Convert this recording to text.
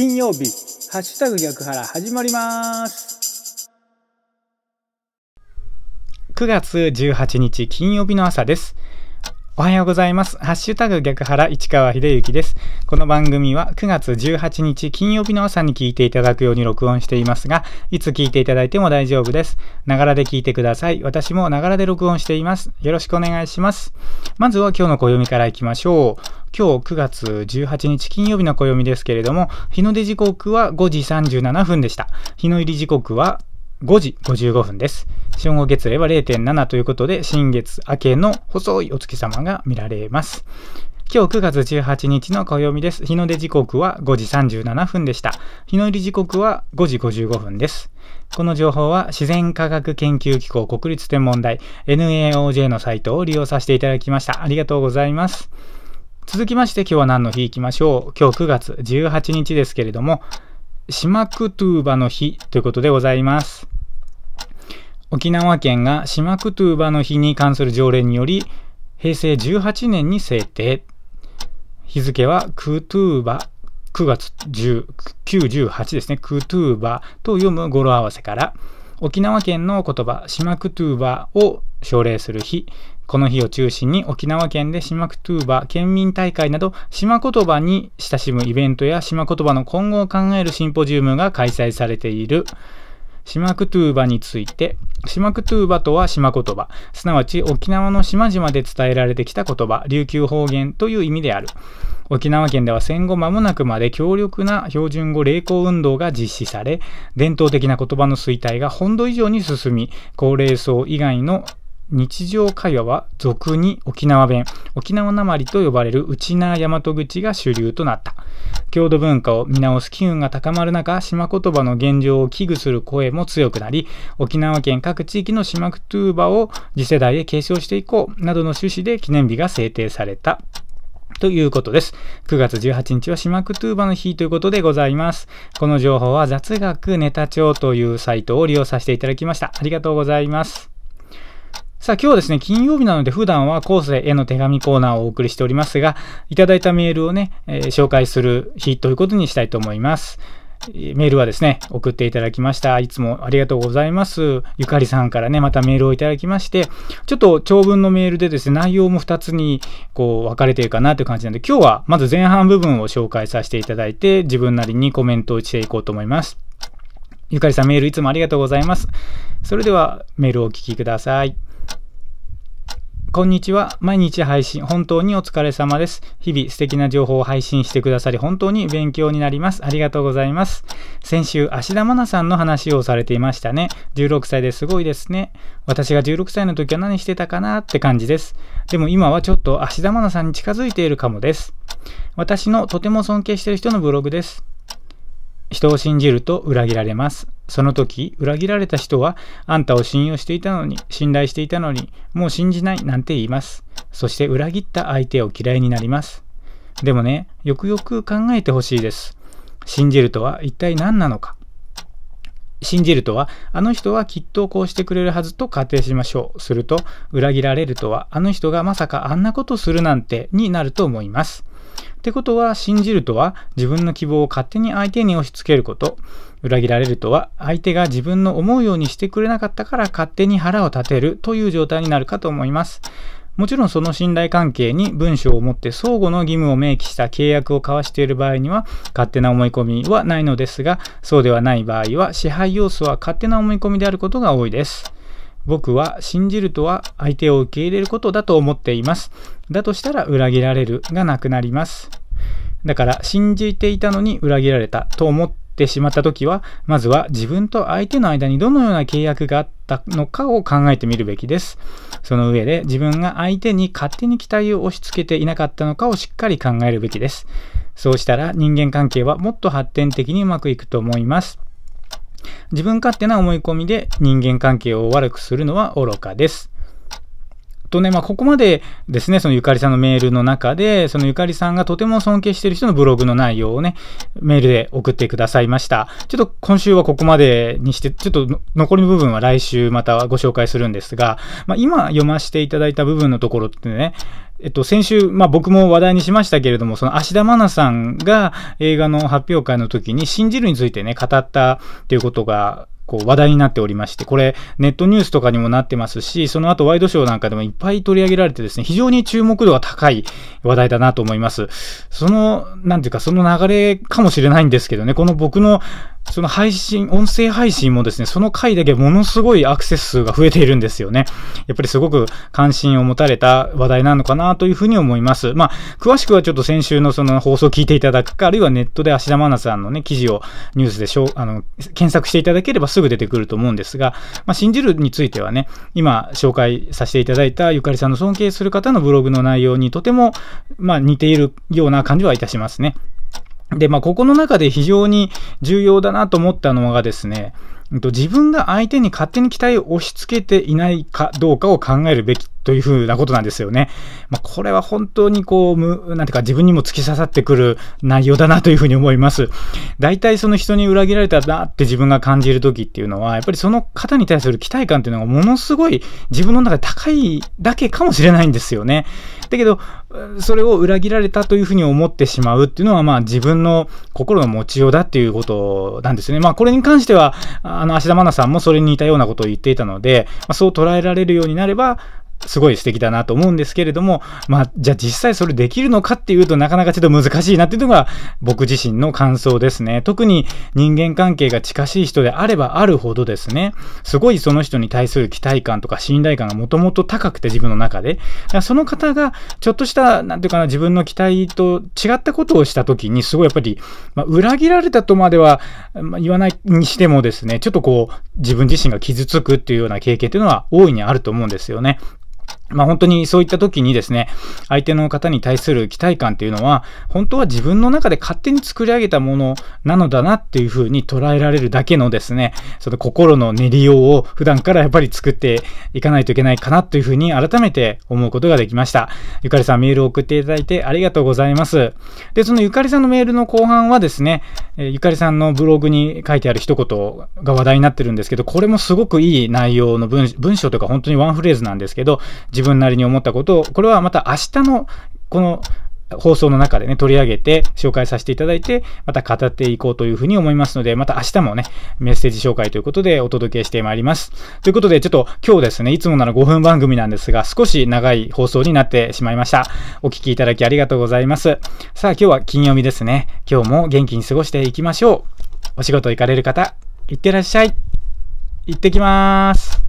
金曜日、ハッシュタグ逆腹始まります。9月18日金曜日の朝です。おはようございます。ハッシュタグ逆腹市川秀幸です。この番組は9月18日金曜日の朝に聞いていただくように録音していますが、いつ聞いていただいても大丈夫です。ながらで聞いてください。私もながらで録音しています。よろしくお願いします。まずは今日の暦からいきましょう。今日9月18日金曜日の暦ですけれども、日の出時刻は5時37分でした。日の入り時刻は5時55分です。正午月齢は0.7ということで、新月明けの細いお月様が見られます。今日9月18日の暦です。日の出時刻は5時37分でした。日の入り時刻は5時55分です。この情報は自然科学研究機構国立天文台 NAOJ のサイトを利用させていただきました。ありがとうございます。続きまして今日は何の日行きましょう。今日9月18日ですけれども、シマクトゥーバの日ということでございます。沖縄県がシマクトゥーバの日に関する条例により、平成18年に制定。日付はクトゥーバ、9月10 9、18ですね。クトゥーバと読む語呂合わせから、沖縄県の言葉、シマクトゥーバを奨励する日。この日を中心に沖縄県で島クトゥーバ県民大会など島言葉に親しむイベントや島言葉の今後を考えるシンポジウムが開催されている。島クトゥーバについて、島クトゥーバとは島言葉、すなわち沖縄の島々で伝えられてきた言葉、琉球方言という意味である。沖縄県では戦後間もなくまで強力な標準語励行運動が実施され、伝統的な言葉の衰退が本土以上に進み、高齢層以外の日常会話は俗に沖縄弁、沖縄なまりと呼ばれる内縄大和口が主流となった。郷土文化を見直す機運が高まる中、島言葉の現状を危惧する声も強くなり、沖縄県各地域の島クトゥーバを次世代へ継承していこうなどの趣旨で記念日が制定された。ということです。9月18日は島クトゥーバの日ということでございます。この情報は雑学ネタ帳というサイトを利用させていただきました。ありがとうございます。さあ今日はですね、金曜日なので普段は後世への手紙コーナーをお送りしておりますが、いただいたメールをね、えー紹介する日ということにしたいと思います。メールはですね、送っていただきました。いつもありがとうございます。ゆかりさんからね、またメールをいただきまして、ちょっと長文のメールでですね、内容も2つにこう分かれているかなという感じなので、今日はまず前半部分を紹介させていただいて、自分なりにコメントをしていこうと思います。ゆかりさんメールいつもありがとうございます。それではメールをお聞きください。こんにちは。毎日配信、本当にお疲れ様です。日々素敵な情報を配信してくださり、本当に勉強になります。ありがとうございます。先週、芦田愛菜さんの話をされていましたね。16歳ですごいですね。私が16歳の時は何してたかなって感じです。でも今はちょっと芦田愛菜さんに近づいているかもです。私のとても尊敬している人のブログです。人を信じると裏切られます。その時、裏切られた人は、あんたを信用していたのに、信頼していたのに、もう信じないなんて言います。そして裏切った相手を嫌いになります。でもね、よくよく考えてほしいです。信じるとは一体何なのか。信じるとは、あの人はきっとこうしてくれるはずと仮定しましょう。すると、裏切られるとは、あの人がまさかあんなことするなんてになると思います。ってことは、信じるとは、自分の希望を勝手に相手に押し付けること。裏切られるとは、相手が自分の思うようにしてくれなかったから勝手に腹を立てるという状態になるかと思います。もちろんその信頼関係に文章を持って相互の義務を明記した契約を交わしている場合には勝手な思い込みはないのですがそうではない場合は支配要素は勝手な思い込みであることが多いです。僕は信じるとは相手を受け入れることだと思っています。だとしたら裏切られるがなくなります。だから信じていたのに裏切られたと思ってしまった時はまずは自分と相手の間にどのような契約があったのかを考えてみるべきです。その上で自分が相手に勝手に期待を押し付けていなかったのかをしっかり考えるべきです。そうしたら人間関係はもっと発展的にうまくいくと思います。自分勝手な思い込みで人間関係を悪くするのは愚かです。とね、まあ、ここまでですね、そのゆかりさんのメールの中で、そのゆかりさんがとても尊敬している人のブログの内容をね、メールで送ってくださいました。ちょっと今週はここまでにして、ちょっと残りの部分は来週またご紹介するんですが、まあ、今読ませていただいた部分のところってね、えっと、先週、まあ僕も話題にしましたけれども、その芦田愛菜さんが映画の発表会の時に信じるについてね、語ったっていうことが、こう話題になっておりまして、これネットニュースとかにもなってますし、その後ワイドショーなんかでもいっぱい取り上げられてですね、非常に注目度が高い話題だなと思います。その、なんていうか、その流れかもしれないんですけどね、この僕のその配信、音声配信もですね、その回だけものすごいアクセス数が増えているんですよね。やっぱりすごく関心を持たれた話題なのかなというふうに思います。まあ、詳しくはちょっと先週のその放送を聞いていただくか、あるいはネットで芦田愛菜さんのね、記事をニュースでしょあの検索していただければすぐすぐ出てくると思うんですが、まあ、信じるについてはね、今紹介させていただいたゆかりさんの尊敬する方のブログの内容にとても、まあ、似ているような感じはいたしますね。で、まあ、ここの中で非常に重要だなと思ったのがですね、自分が相手に勝手に期待を押し付けていないかどうかを考えるべきというふうなことなんですよね。まあ、これは本当にこう、なんていうか自分にも突き刺さってくる内容だなというふうに思います。大体その人に裏切られたなって自分が感じる時っていうのは、やっぱりその方に対する期待感っていうのがものすごい自分の中で高いだけかもしれないんですよね。だけど、それを裏切られたというふうに思ってしまうっていうのは、まあ自分の心の持ちようだっていうことなんですね。まあこれに関しては、あの、芦田愛菜さんもそれに似たようなことを言っていたので、まあ、そう捉えられるようになれば、すごい素敵だなと思うんですけれども、まあ、じゃあ実際それできるのかっていうとなかなかちょっと難しいなっていうのが僕自身の感想ですね。特に人間関係が近しい人であればあるほどですね、すごいその人に対する期待感とか信頼感がもともと高くて自分の中で、その方がちょっとした、なんていうかな、自分の期待と違ったことをした時にすごいやっぱり、まあ、裏切られたとまでは、まあ、言わないにしてもですね、ちょっとこう自分自身が傷つくっていうような経験っていうのは大いにあると思うんですよね。まあ本当にそういった時にですね、相手の方に対する期待感っていうのは、本当は自分の中で勝手に作り上げたものなのだなっていうふうに捉えられるだけのですね、その心の練りようを普段からやっぱり作っていかないといけないかなというふうに改めて思うことができました。ゆかりさんメールを送っていただいてありがとうございます。で、そのゆかりさんのメールの後半はですね、ゆかりさんのブログに書いてある一言が話題になってるんですけど、これもすごくいい内容の文章とか本当にワンフレーズなんですけど、自分なりに思ったことを、これはまた明日のこの放送の中でね、取り上げて紹介させていただいて、また語っていこうというふうに思いますので、また明日もね、メッセージ紹介ということでお届けしてまいります。ということで、ちょっと今日ですね、いつもなら5分番組なんですが、少し長い放送になってしまいました。お聴きいただきありがとうございます。さあ、今日は金曜日ですね。今日も元気に過ごしていきましょう。お仕事行かれる方、いってらっしゃい。行ってきまーす。